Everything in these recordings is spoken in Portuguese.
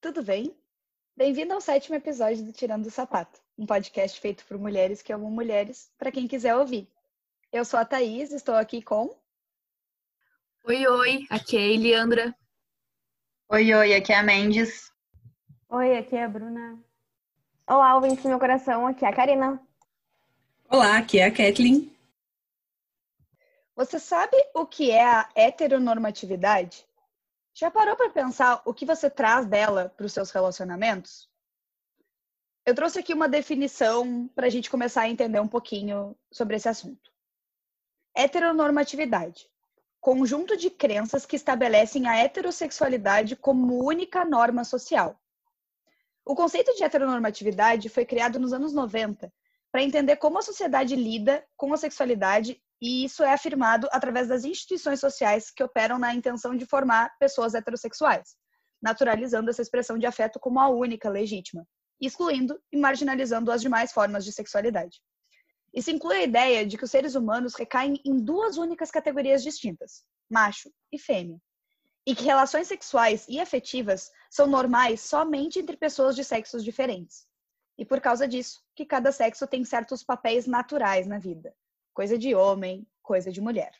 tudo bem? Bem-vindo ao sétimo episódio do Tirando do Sapato, um podcast feito por mulheres que amam mulheres, para quem quiser ouvir. Eu sou a Thaís, estou aqui com. Oi, oi, aqui é a Eliandra. Oi, oi, aqui é a Mendes. Oi, aqui é a Bruna. Olá, ouvintes do meu coração, aqui é a Karina. Olá, aqui é a Kathleen. Você sabe o que é a heteronormatividade? Já parou para pensar o que você traz dela para os seus relacionamentos? Eu trouxe aqui uma definição para a gente começar a entender um pouquinho sobre esse assunto. Heteronormatividade conjunto de crenças que estabelecem a heterossexualidade como única norma social. O conceito de heteronormatividade foi criado nos anos 90 para entender como a sociedade lida com a sexualidade e isso é afirmado através das instituições sociais que operam na intenção de formar pessoas heterossexuais, naturalizando essa expressão de afeto como a única legítima, excluindo e marginalizando as demais formas de sexualidade. Isso inclui a ideia de que os seres humanos recaem em duas únicas categorias distintas, macho e fêmea, e que relações sexuais e afetivas são normais somente entre pessoas de sexos diferentes. E por causa disso, que cada sexo tem certos papéis naturais na vida, coisa de homem, coisa de mulher.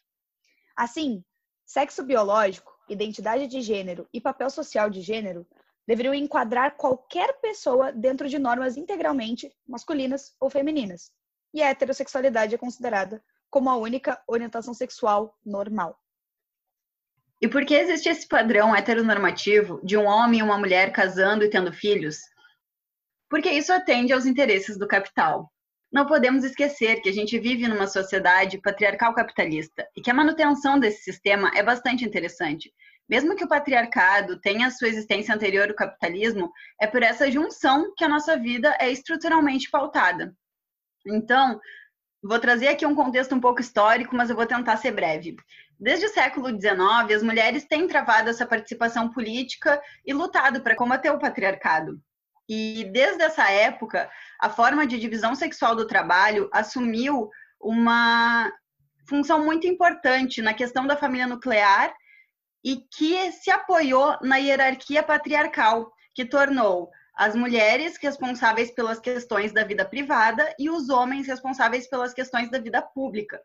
Assim, sexo biológico, identidade de gênero e papel social de gênero deveriam enquadrar qualquer pessoa dentro de normas integralmente masculinas ou femininas. E a heterossexualidade é considerada como a única orientação sexual normal. E por que existe esse padrão heteronormativo de um homem e uma mulher casando e tendo filhos? Porque isso atende aos interesses do capital. Não podemos esquecer que a gente vive numa sociedade patriarcal capitalista e que a manutenção desse sistema é bastante interessante. Mesmo que o patriarcado tenha sua existência anterior ao capitalismo, é por essa junção que a nossa vida é estruturalmente pautada. Então, vou trazer aqui um contexto um pouco histórico, mas eu vou tentar ser breve. Desde o século XIX, as mulheres têm travado essa participação política e lutado para combater o patriarcado. E desde essa época, a forma de divisão sexual do trabalho assumiu uma função muito importante na questão da família nuclear e que se apoiou na hierarquia patriarcal, que tornou as mulheres responsáveis pelas questões da vida privada e os homens responsáveis pelas questões da vida pública.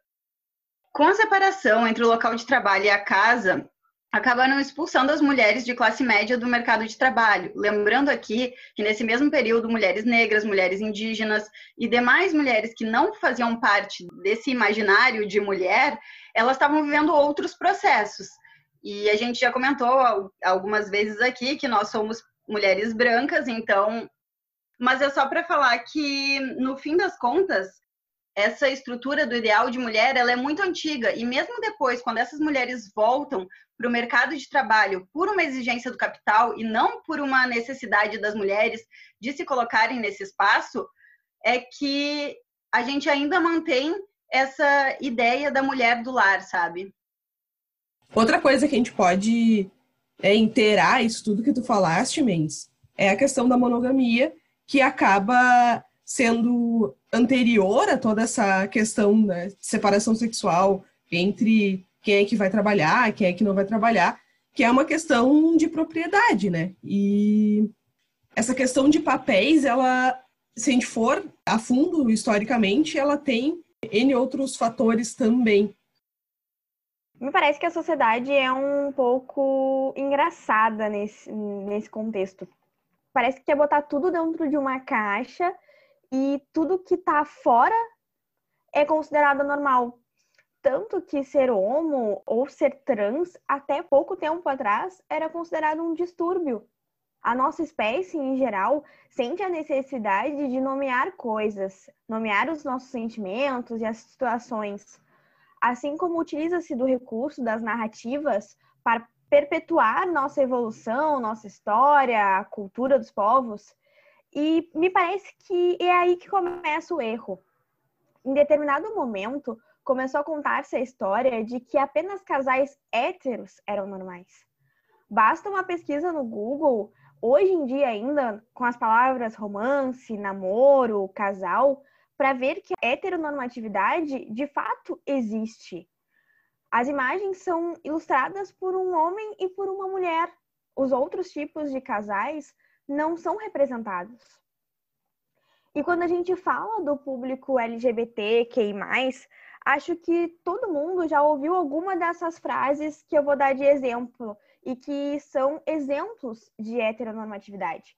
Com a separação entre o local de trabalho e a casa, acabaram expulsando as mulheres de classe média do mercado de trabalho. Lembrando aqui que nesse mesmo período, mulheres negras, mulheres indígenas e demais mulheres que não faziam parte desse imaginário de mulher, elas estavam vivendo outros processos. E a gente já comentou algumas vezes aqui que nós somos mulheres brancas, então. Mas é só para falar que, no fim das contas, essa estrutura do ideal de mulher ela é muito antiga. E mesmo depois quando essas mulheres voltam para o mercado de trabalho por uma exigência do capital e não por uma necessidade das mulheres de se colocarem nesse espaço é que a gente ainda mantém essa ideia da mulher do lar sabe? Outra coisa que a gente pode é, inteirar isso tudo que tu falaste Mendes é a questão da monogamia que acaba sendo anterior a toda essa questão né, de separação sexual entre quem é que vai trabalhar, quem é que não vai trabalhar, que é uma questão de propriedade, né? E essa questão de papéis, ela, se a gente for a fundo historicamente, ela tem N outros fatores também. Me parece que a sociedade é um pouco engraçada nesse, nesse contexto. Parece que quer botar tudo dentro de uma caixa e tudo que tá fora é considerado normal. Tanto que ser homo ou ser trans, até pouco tempo atrás, era considerado um distúrbio. A nossa espécie, em geral, sente a necessidade de nomear coisas, nomear os nossos sentimentos e as situações. Assim como utiliza-se do recurso das narrativas para perpetuar nossa evolução, nossa história, a cultura dos povos, e me parece que é aí que começa o erro. Em determinado momento, começou a contar-se a história de que apenas casais héteros eram normais. Basta uma pesquisa no Google, hoje em dia ainda, com as palavras romance, namoro, casal, para ver que a heteronormatividade de fato existe. As imagens são ilustradas por um homem e por uma mulher. Os outros tipos de casais não são representados. E quando a gente fala do público LGBT, mais, acho que todo mundo já ouviu alguma dessas frases que eu vou dar de exemplo e que são exemplos de heteronormatividade.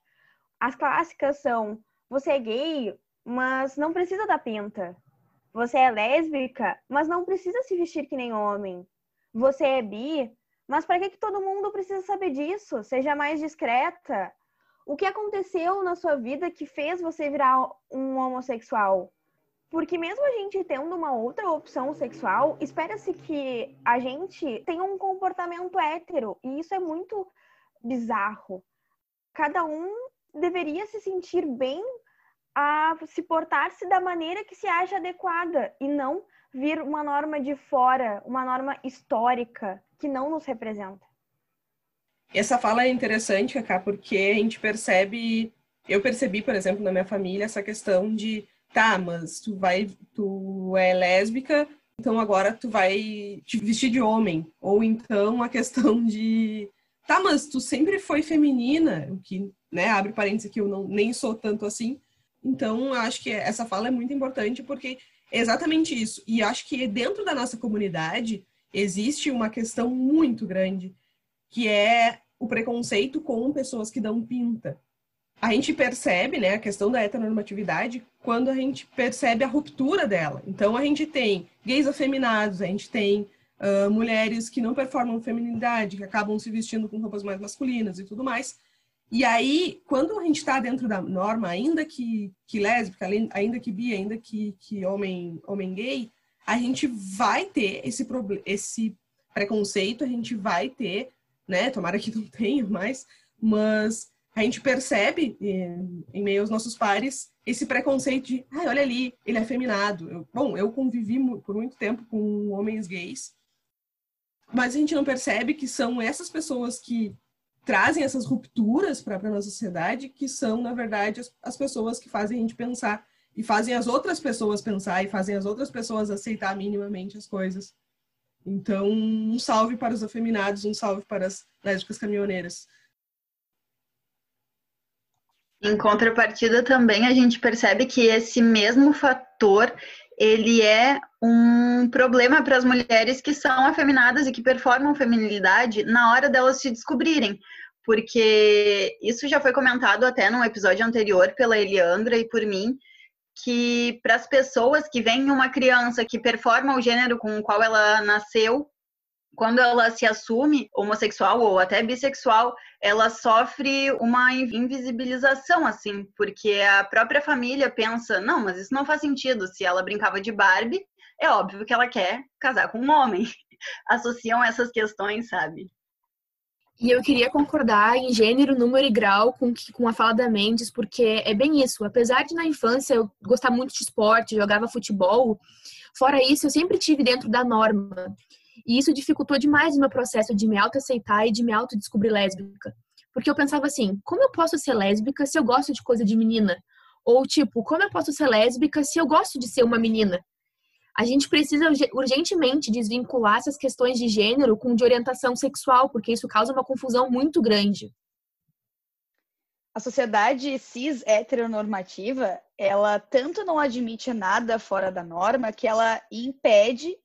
As clássicas são: você é gay, mas não precisa da pinta. Você é lésbica, mas não precisa se vestir que nem homem. Você é bi, mas para que, que todo mundo precisa saber disso? Seja mais discreta. O que aconteceu na sua vida que fez você virar um homossexual? Porque mesmo a gente tendo uma outra opção sexual, espera-se que a gente tenha um comportamento hétero. E isso é muito bizarro. Cada um deveria se sentir bem a se portar-se da maneira que se acha adequada e não vir uma norma de fora, uma norma histórica que não nos representa. Essa fala é interessante, Cacá, porque a gente percebe, eu percebi, por exemplo, na minha família, essa questão de, tá, mas tu vai, tu é lésbica, então agora tu vai te vestir de homem. Ou então a questão de, tá, mas tu sempre foi feminina, o que, né, abre parênteses que eu não, nem sou tanto assim. Então, acho que essa fala é muito importante porque é exatamente isso. E acho que dentro da nossa comunidade existe uma questão muito grande que é o preconceito com pessoas que dão pinta. A gente percebe, né, a questão da heteronormatividade quando a gente percebe a ruptura dela. Então, a gente tem gays afeminados, a gente tem uh, mulheres que não performam feminilidade, que acabam se vestindo com roupas mais masculinas e tudo mais. E aí, quando a gente está dentro da norma, ainda que, que lésbica, ainda que bi, ainda que, que homem, homem gay, a gente vai ter esse, esse preconceito, a gente vai ter né? Tomara que não tenha mais, mas a gente percebe em, em meio aos nossos pares esse preconceito de, ah, olha ali, ele é afeminado. Eu, bom, eu convivi por muito tempo com homens gays, mas a gente não percebe que são essas pessoas que trazem essas rupturas para a nossa sociedade que são, na verdade, as, as pessoas que fazem a gente pensar e fazem as outras pessoas pensar e fazem as outras pessoas aceitar minimamente as coisas. Então, um salve para os afeminados, um salve para as lésbicas caminhoneiras. Em contrapartida, também a gente percebe que esse mesmo fator ele é um problema para as mulheres que são afeminadas e que performam feminilidade na hora delas se descobrirem, porque isso já foi comentado até num episódio anterior pela Eliandra e por mim, que para as pessoas que veem uma criança que performa o gênero com o qual ela nasceu, quando ela se assume homossexual ou até bissexual, ela sofre uma invisibilização, assim, porque a própria família pensa: não, mas isso não faz sentido. Se ela brincava de Barbie, é óbvio que ela quer casar com um homem. Associam essas questões, sabe? E eu queria concordar em gênero, número e grau com, com a fala da Mendes, porque é bem isso. Apesar de na infância eu gostar muito de esporte, jogava futebol, fora isso eu sempre tive dentro da norma. E isso dificultou demais o meu processo de me auto-aceitar e de me auto-descobrir lésbica. Porque eu pensava assim, como eu posso ser lésbica se eu gosto de coisa de menina? Ou tipo, como eu posso ser lésbica se eu gosto de ser uma menina? A gente precisa urgentemente desvincular essas questões de gênero com de orientação sexual, porque isso causa uma confusão muito grande. A sociedade cis heteronormativa, ela tanto não admite nada fora da norma que ela impede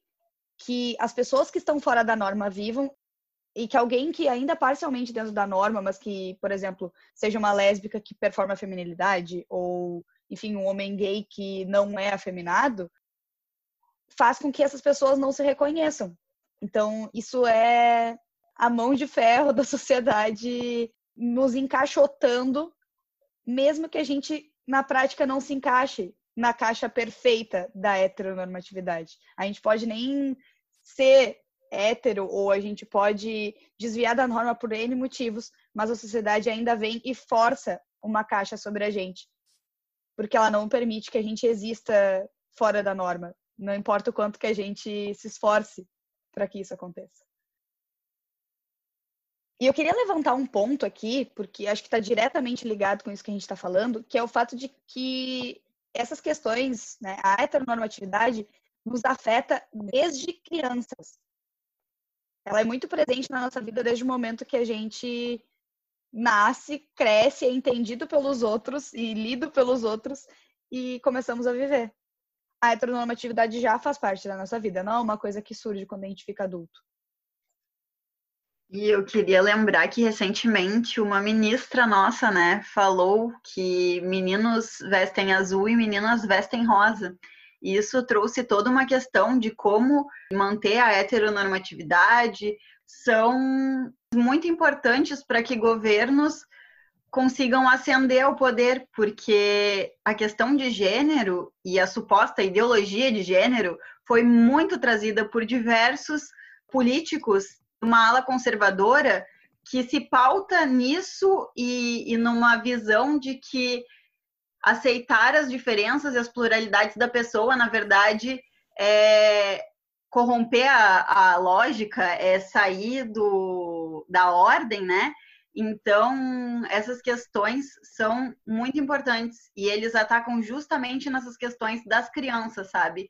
que as pessoas que estão fora da norma vivam e que alguém que ainda parcialmente dentro da norma, mas que, por exemplo, seja uma lésbica que performa a feminilidade ou, enfim, um homem gay que não é afeminado, faz com que essas pessoas não se reconheçam. Então, isso é a mão de ferro da sociedade nos encaixotando, mesmo que a gente, na prática, não se encaixe na caixa perfeita da heteronormatividade. A gente pode nem ser hétero ou a gente pode desviar da norma por N motivos, mas a sociedade ainda vem e força uma caixa sobre a gente, porque ela não permite que a gente exista fora da norma, não importa o quanto que a gente se esforce para que isso aconteça. E eu queria levantar um ponto aqui, porque acho que está diretamente ligado com isso que a gente está falando, que é o fato de que essas questões, né, a heteronormatividade, nos afeta desde crianças. Ela é muito presente na nossa vida desde o momento que a gente nasce, cresce, é entendido pelos outros e lido pelos outros e começamos a viver. A heteronormatividade já faz parte da nossa vida, não é uma coisa que surge quando a gente fica adulto. E eu queria lembrar que recentemente uma ministra nossa, né, falou que meninos vestem azul e meninas vestem rosa. E isso trouxe toda uma questão de como manter a heteronormatividade, são muito importantes para que governos consigam ascender ao poder, porque a questão de gênero e a suposta ideologia de gênero foi muito trazida por diversos políticos, uma ala conservadora que se pauta nisso e, e numa visão de que aceitar as diferenças e as pluralidades da pessoa, na verdade, é, corromper a, a lógica, é sair do, da ordem, né? Então, essas questões são muito importantes e eles atacam justamente nessas questões das crianças, sabe?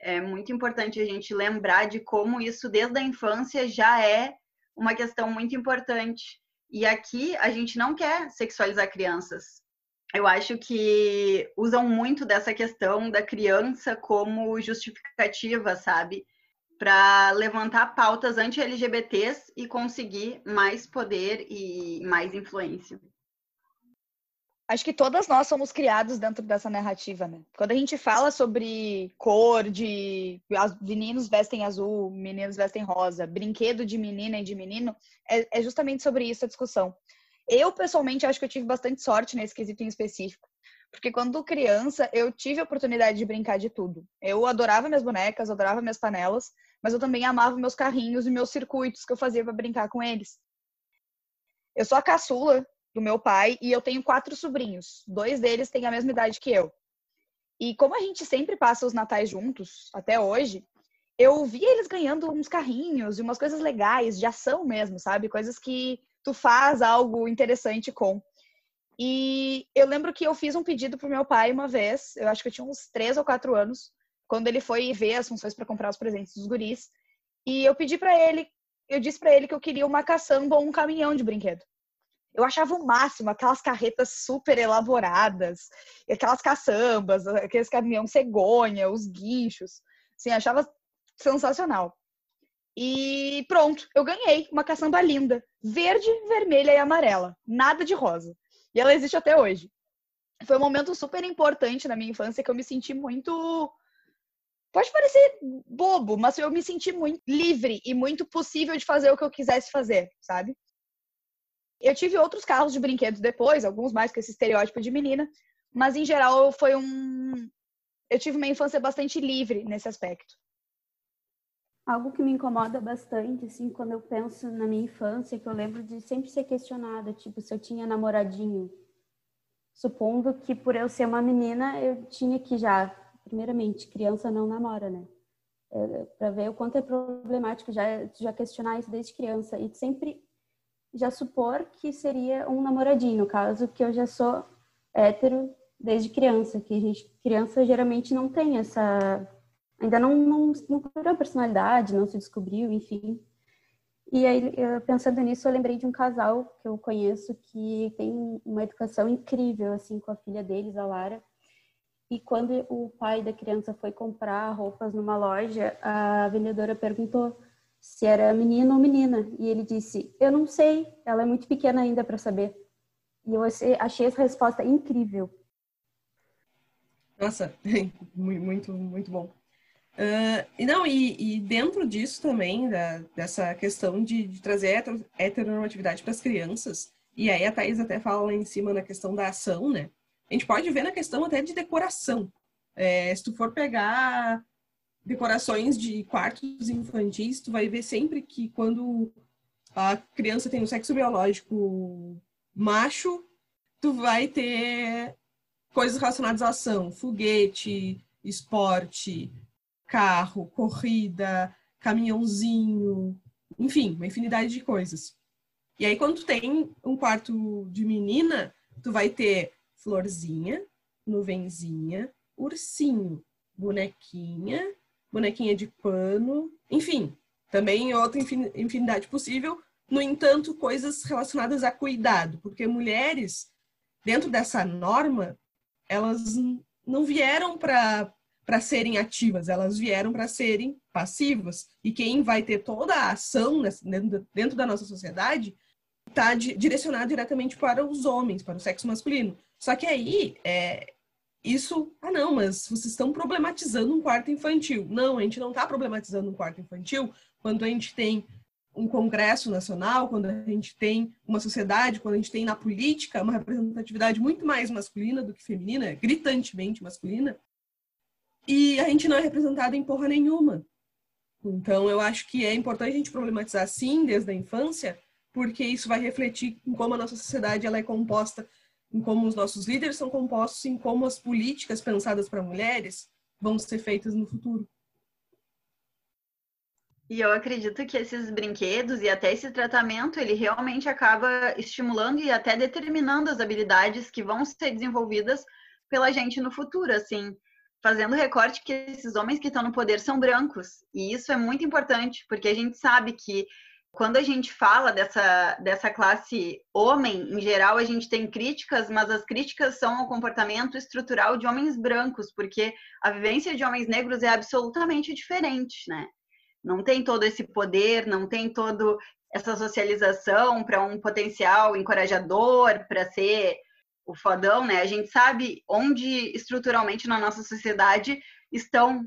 É muito importante a gente lembrar de como isso, desde a infância, já é uma questão muito importante. E aqui a gente não quer sexualizar crianças. Eu acho que usam muito dessa questão da criança como justificativa, sabe? Para levantar pautas anti-LGBTs e conseguir mais poder e mais influência. Acho que todas nós somos criados dentro dessa narrativa, né? Quando a gente fala sobre cor, de meninos vestem azul, meninos vestem rosa, brinquedo de menina e de menino, é, é justamente sobre isso a discussão. Eu, pessoalmente, acho que eu tive bastante sorte nesse quesito em específico. Porque quando criança, eu tive a oportunidade de brincar de tudo. Eu adorava minhas bonecas, adorava minhas panelas, mas eu também amava meus carrinhos e meus circuitos que eu fazia para brincar com eles. Eu sou a caçula do meu pai e eu tenho quatro sobrinhos. Dois deles têm a mesma idade que eu. E como a gente sempre passa os natais juntos, até hoje, eu vi eles ganhando uns carrinhos e umas coisas legais, de ação mesmo, sabe? Coisas que tu faz algo interessante com. E eu lembro que eu fiz um pedido pro meu pai uma vez, eu acho que eu tinha uns três ou quatro anos, quando ele foi ver as funções para comprar os presentes dos guris. E eu pedi para ele, eu disse para ele que eu queria uma caçamba ou um caminhão de brinquedo. Eu achava o máximo aquelas carretas super elaboradas, aquelas caçambas, aqueles caminhão cegonha, os guinchos. Assim, achava sensacional. E pronto, eu ganhei uma caçamba linda, verde, vermelha e amarela, nada de rosa. E ela existe até hoje. Foi um momento super importante na minha infância que eu me senti muito Pode parecer bobo, mas eu me senti muito livre e muito possível de fazer o que eu quisesse fazer, sabe? Eu tive outros carros de brinquedos depois, alguns mais com esse estereótipo de menina, mas em geral foi um. Eu tive uma infância bastante livre nesse aspecto. Algo que me incomoda bastante, assim, quando eu penso na minha infância, que eu lembro de sempre ser questionada, tipo, se eu tinha namoradinho. Supondo que por eu ser uma menina, eu tinha que já primeiramente, criança não namora, né? É, para ver o quanto é problemático já, já questionar isso desde criança e sempre já supor que seria um namoradinho, no caso que eu já sou hétero desde criança, que a gente, criança geralmente não tem essa, ainda não, não, não criou personalidade, não se descobriu, enfim. E aí, pensando nisso, eu lembrei de um casal que eu conheço que tem uma educação incrível, assim, com a filha deles, a Lara, e quando o pai da criança foi comprar roupas numa loja, a vendedora perguntou se era menino ou menina. E ele disse: Eu não sei, ela é muito pequena ainda para saber. E eu achei essa resposta incrível. Nossa, muito, muito bom. Uh, e não, e, e, dentro disso também, da, dessa questão de, de trazer heteronormatividade para as crianças, e aí a Thais até fala lá em cima na questão da ação, né? A gente pode ver na questão até de decoração. É, se tu for pegar decorações de quartos infantis, tu vai ver sempre que quando a criança tem um sexo biológico macho, tu vai ter coisas relacionadas à ação, foguete, esporte, carro, corrida, caminhãozinho, enfim, uma infinidade de coisas. E aí quando tu tem um quarto de menina, tu vai ter florzinha, nuvenzinha, ursinho, bonequinha, bonequinha de pano, enfim, também outra infinidade possível, no entanto, coisas relacionadas a cuidado, porque mulheres, dentro dessa norma, elas não vieram para para serem ativas, elas vieram para serem passivas. E quem vai ter toda a ação dentro, da nossa sociedade está direcionado diretamente para os homens, para o sexo masculino. Só que aí, é, isso, ah não, mas vocês estão problematizando um quarto infantil. Não, a gente não está problematizando um quarto infantil quando a gente tem um congresso nacional, quando a gente tem uma sociedade, quando a gente tem na política uma representatividade muito mais masculina do que feminina, gritantemente masculina, e a gente não é representado em porra nenhuma. Então, eu acho que é importante a gente problematizar sim desde a infância, porque isso vai refletir em como a nossa sociedade ela é composta, em como os nossos líderes são compostos, em como as políticas pensadas para mulheres vão ser feitas no futuro. E eu acredito que esses brinquedos e até esse tratamento, ele realmente acaba estimulando e até determinando as habilidades que vão ser desenvolvidas pela gente no futuro, assim, fazendo recorte que esses homens que estão no poder são brancos. E isso é muito importante, porque a gente sabe que quando a gente fala dessa, dessa classe homem, em geral, a gente tem críticas, mas as críticas são ao comportamento estrutural de homens brancos, porque a vivência de homens negros é absolutamente diferente, né? não tem todo esse poder, não tem todo essa socialização para um potencial encorajador, para ser o fodão, né? A gente sabe onde estruturalmente na nossa sociedade estão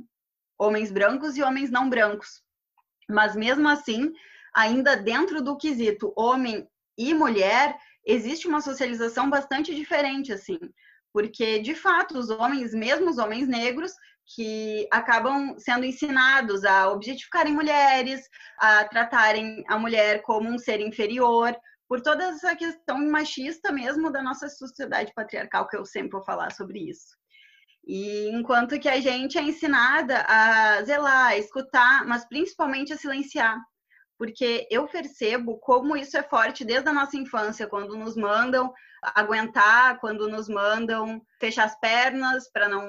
homens brancos e homens não brancos. Mas mesmo assim, ainda dentro do quesito homem e mulher, existe uma socialização bastante diferente assim, porque de fato os homens, mesmo os homens negros, que acabam sendo ensinados a objetificarem mulheres, a tratarem a mulher como um ser inferior, por toda essa questão machista mesmo da nossa sociedade patriarcal, que eu sempre vou falar sobre isso. E enquanto que a gente é ensinada a zelar, a escutar, mas principalmente a silenciar. Porque eu percebo como isso é forte desde a nossa infância, quando nos mandam aguentar, quando nos mandam fechar as pernas para não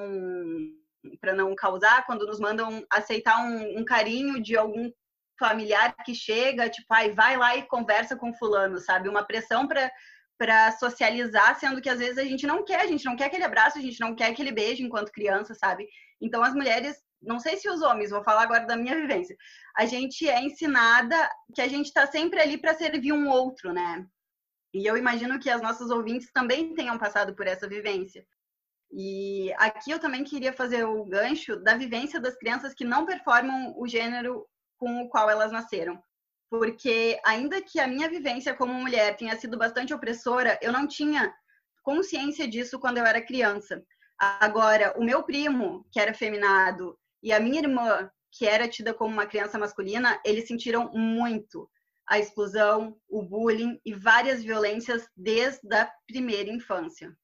para não causar, quando nos mandam aceitar um, um, carinho de algum familiar que chega, tipo, ai, vai lá e conversa com fulano, sabe? Uma pressão para para socializar, sendo que às vezes a gente não quer, a gente não quer aquele abraço, a gente não quer aquele beijo enquanto criança, sabe? Então as mulheres, não sei se os homens, vou falar agora da minha vivência. A gente é ensinada que a gente está sempre ali para servir um outro, né? E eu imagino que as nossas ouvintes também tenham passado por essa vivência. E aqui eu também queria fazer o gancho da vivência das crianças que não performam o gênero com o qual elas nasceram. Porque, ainda que a minha vivência como mulher tenha sido bastante opressora, eu não tinha consciência disso quando eu era criança. Agora, o meu primo, que era feminado, e a minha irmã, que era tida como uma criança masculina, eles sentiram muito a exclusão, o bullying e várias violências desde a primeira infância.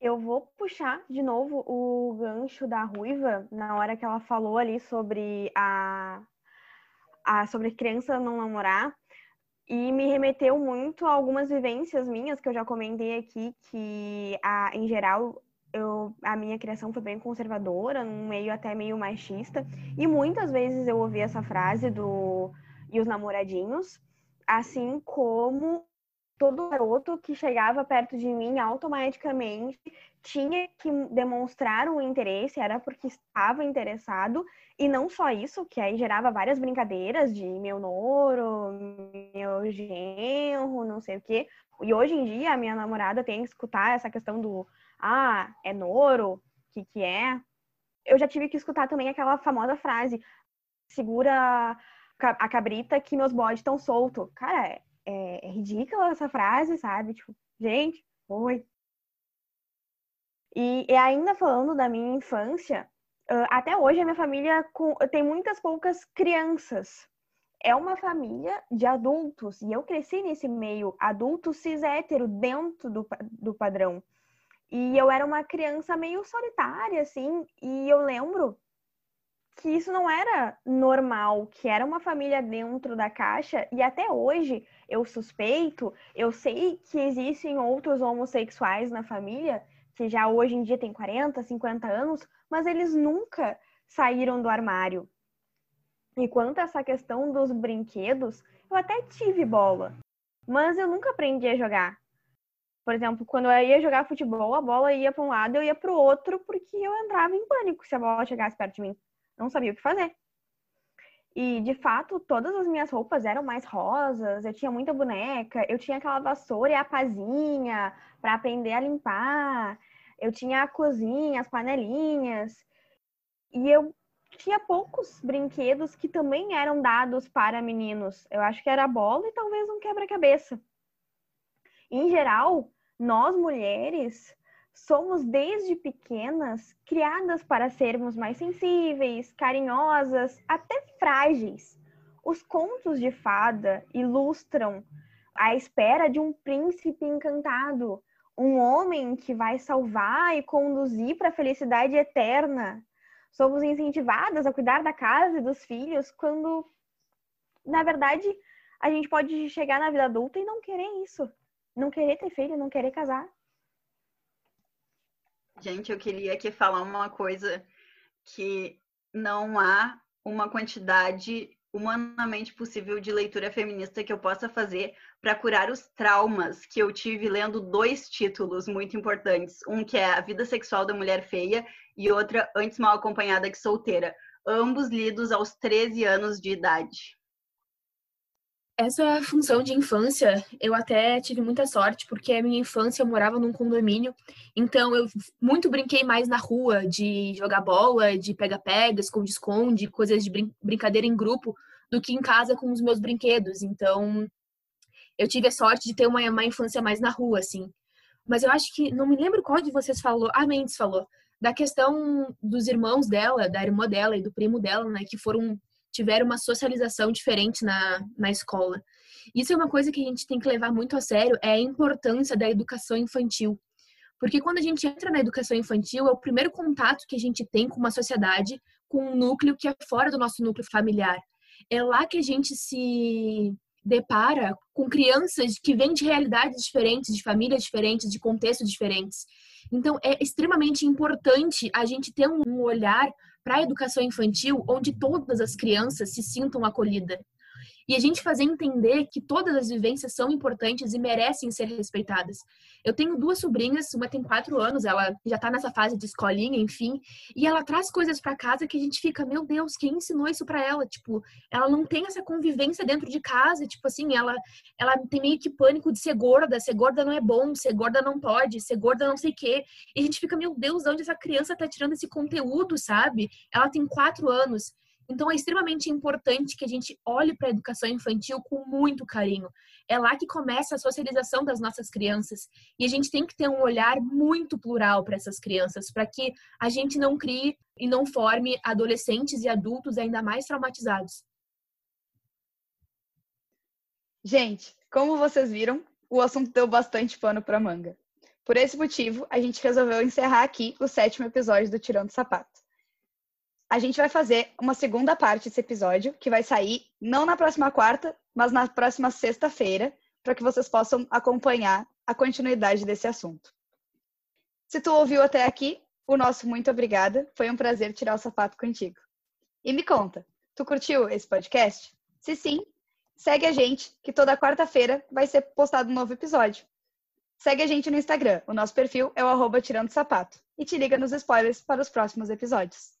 Eu vou puxar de novo o gancho da Ruiva na hora que ela falou ali sobre a, a sobre criança não namorar e me remeteu muito a algumas vivências minhas que eu já comentei aqui que a, em geral eu, a minha criação foi bem conservadora, num meio até meio machista e muitas vezes eu ouvi essa frase do e os namoradinhos, assim como todo garoto que chegava perto de mim automaticamente tinha que demonstrar um interesse, era porque estava interessado, e não só isso, que aí gerava várias brincadeiras de meu noro, meu genro, não sei o quê. E hoje em dia a minha namorada tem que escutar essa questão do ah, é noro, o que que é? Eu já tive que escutar também aquela famosa frase, segura a cabrita que meus bodes estão soltos. Cara, é, é ridícula essa frase, sabe? Tipo, gente, oi. E, e ainda falando da minha infância, até hoje a minha família tem muitas poucas crianças. É uma família de adultos, e eu cresci nesse meio adulto cis hétero dentro do, do padrão. E eu era uma criança meio solitária, assim, e eu lembro que isso não era normal, que era uma família dentro da caixa, e até hoje eu suspeito, eu sei que existem outros homossexuais na família, que já hoje em dia tem 40, 50 anos, mas eles nunca saíram do armário. E quanto a essa questão dos brinquedos, eu até tive bola, mas eu nunca aprendi a jogar. Por exemplo, quando eu ia jogar futebol, a bola ia para um lado eu ia para o outro porque eu entrava em pânico se a bola chegasse perto de mim. Não sabia o que fazer. E, de fato, todas as minhas roupas eram mais rosas, eu tinha muita boneca, eu tinha aquela vassoura e a pazinha para aprender a limpar, eu tinha a cozinha, as panelinhas. E eu tinha poucos brinquedos que também eram dados para meninos. Eu acho que era bola e talvez um quebra-cabeça. Em geral, nós mulheres somos desde pequenas criadas para sermos mais sensíveis, carinhosas, até frágeis. Os contos de fada ilustram a espera de um príncipe encantado, um homem que vai salvar e conduzir para a felicidade eterna. Somos incentivadas a cuidar da casa e dos filhos quando, na verdade, a gente pode chegar na vida adulta e não querer isso. Não querer ter filho, não querer casar. Gente, eu queria aqui falar uma coisa que não há uma quantidade humanamente possível de leitura feminista que eu possa fazer para curar os traumas que eu tive lendo dois títulos muito importantes. Um que é A Vida Sexual da Mulher Feia e outra Antes Mal Acompanhada que Solteira, ambos lidos aos 13 anos de idade. Essa função de infância, eu até tive muita sorte, porque a minha infância eu morava num condomínio, então eu muito brinquei mais na rua, de jogar bola, de pega-pega, esconde-esconde, coisas de brin brincadeira em grupo, do que em casa com os meus brinquedos. Então, eu tive a sorte de ter uma, uma infância mais na rua, assim. Mas eu acho que, não me lembro qual de vocês falou, a Mendes falou, da questão dos irmãos dela, da irmã dela e do primo dela, né, que foram tiveram uma socialização diferente na, na escola. Isso é uma coisa que a gente tem que levar muito a sério, é a importância da educação infantil. Porque quando a gente entra na educação infantil, é o primeiro contato que a gente tem com uma sociedade, com um núcleo que é fora do nosso núcleo familiar. É lá que a gente se depara com crianças que vêm de realidades diferentes, de famílias diferentes, de contextos diferentes. Então, é extremamente importante a gente ter um olhar para a educação infantil onde todas as crianças se sintam acolhidas. E a gente fazer entender que todas as vivências são importantes e merecem ser respeitadas. Eu tenho duas sobrinhas, uma tem quatro anos, ela já tá nessa fase de escolinha, enfim, e ela traz coisas para casa que a gente fica, meu Deus, quem ensinou isso para ela? Tipo, ela não tem essa convivência dentro de casa, tipo assim, ela, ela tem meio que pânico de ser gorda, ser gorda não é bom, ser gorda não pode, ser gorda não sei o quê. E a gente fica, meu Deus, de onde essa criança tá tirando esse conteúdo, sabe? Ela tem quatro anos. Então, é extremamente importante que a gente olhe para a educação infantil com muito carinho. É lá que começa a socialização das nossas crianças. E a gente tem que ter um olhar muito plural para essas crianças, para que a gente não crie e não forme adolescentes e adultos ainda mais traumatizados. Gente, como vocês viram, o assunto deu bastante pano para manga. Por esse motivo, a gente resolveu encerrar aqui o sétimo episódio do Tirando Sapato a gente vai fazer uma segunda parte desse episódio, que vai sair não na próxima quarta, mas na próxima sexta-feira, para que vocês possam acompanhar a continuidade desse assunto. Se tu ouviu até aqui, o nosso muito obrigada. Foi um prazer tirar o sapato contigo. E me conta, tu curtiu esse podcast? Se sim, segue a gente, que toda quarta-feira vai ser postado um novo episódio. Segue a gente no Instagram, o nosso perfil é o arroba tirando sapato. E te liga nos spoilers para os próximos episódios.